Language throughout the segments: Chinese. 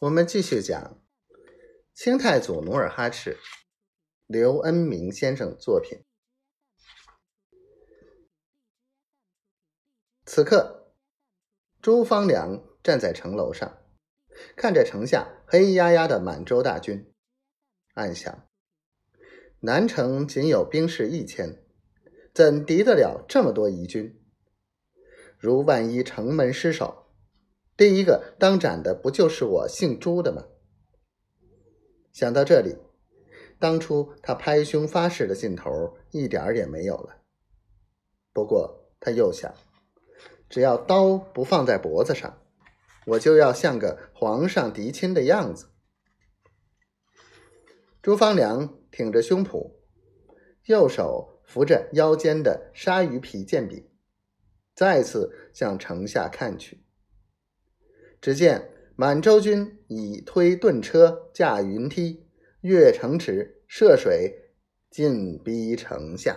我们继续讲清太祖努尔哈赤，刘恩明先生作品。此刻，朱方良站在城楼上，看着城下黑压压的满洲大军，暗想：南城仅有兵士一千，怎敌得了这么多夷军？如万一城门失守，第一个当斩的不就是我姓朱的吗？想到这里，当初他拍胸发誓的劲头一点也没有了。不过他又想，只要刀不放在脖子上，我就要像个皇上嫡亲的样子。朱方良挺着胸脯，右手扶着腰间的鲨鱼皮剑柄。再次向城下看去，只见满洲军已推盾车、架云梯、越城池、涉水，进逼城下。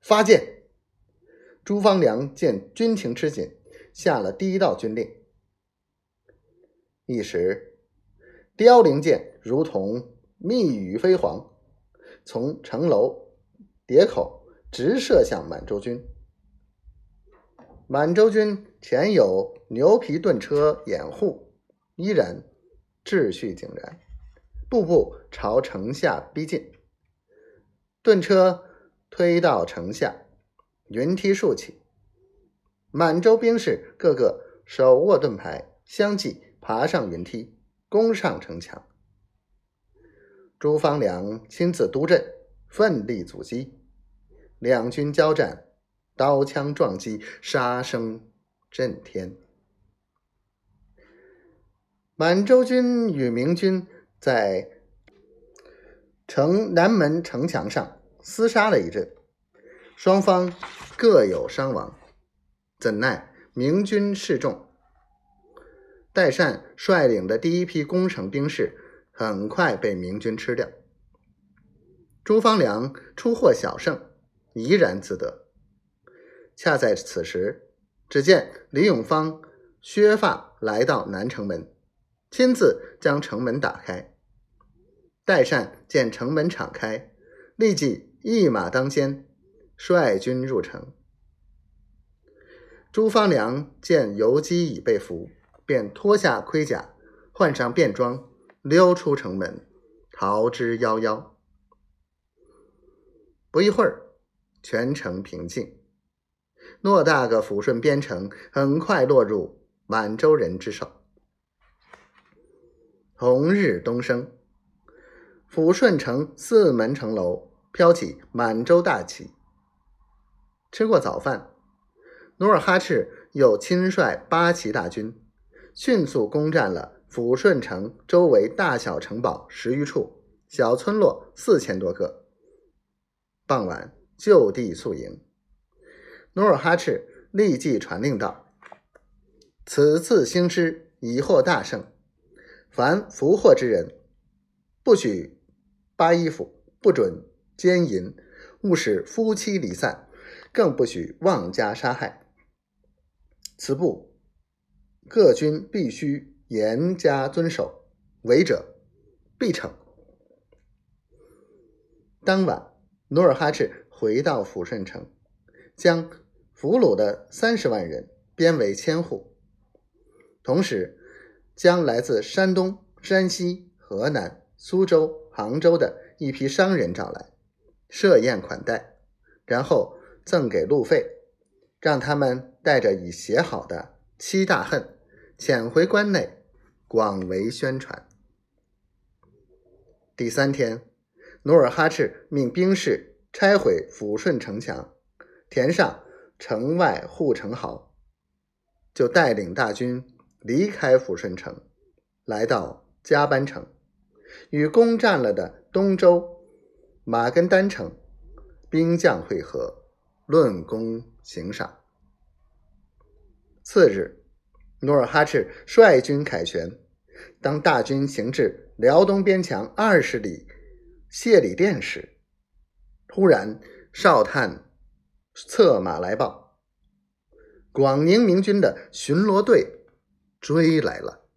发箭！朱方良见军情吃紧，下了第一道军令。一时，凋零箭如同密雨飞黄，从城楼叠口直射向满洲军。满洲军前有牛皮盾车掩护，依然秩序井然，步步朝城下逼近。盾车推到城下，云梯竖起，满洲兵士个个手握盾牌，相继爬上云梯，攻上城墙。朱方良亲自督阵，奋力阻击，两军交战。刀枪撞击，杀声震天。满洲军与明军在城南门城墙上厮杀了一阵，双方各有伤亡。怎奈明军势众，代善率领的第一批攻城兵士很快被明军吃掉。朱方良初获小胜，怡然自得。恰在此时，只见李永芳削发来到南城门，亲自将城门打开。代善见城门敞开，立即一马当先，率军入城。朱方良见游击已被俘，便脱下盔甲，换上便装，溜出城门，逃之夭夭。不一会儿，全城平静。偌大个抚顺边城，很快落入满洲人之手。红日东升，抚顺城四门城楼飘起满洲大旗。吃过早饭，努尔哈赤又亲率八旗大军，迅速攻占了抚顺城周围大小城堡十余处，小村落四千多个。傍晚就地宿营。努尔哈赤立即传令道：“此次兴师已获大胜，凡俘获之人，不许扒衣服，不准奸淫，勿使夫妻离散，更不许妄加杀害。此部各军必须严加遵守，违者必惩。”当晚，努尔哈赤回到抚顺城，将。俘虏的三十万人编为千户，同时将来自山东、山西、河南、苏州、杭州的一批商人找来设宴款待，然后赠给路费，让他们带着已写好的七大恨潜回关内，广为宣传。第三天，努尔哈赤命兵士拆毁抚顺城墙，填上。城外护城壕，就带领大军离开抚顺城，来到加班城，与攻占了的东周、马根丹城兵将会合，论功行赏。次日，努尔哈赤率军凯旋，当大军行至辽东边墙二十里谢里店时，突然哨探。策马来报，广宁明军的巡逻队追来了。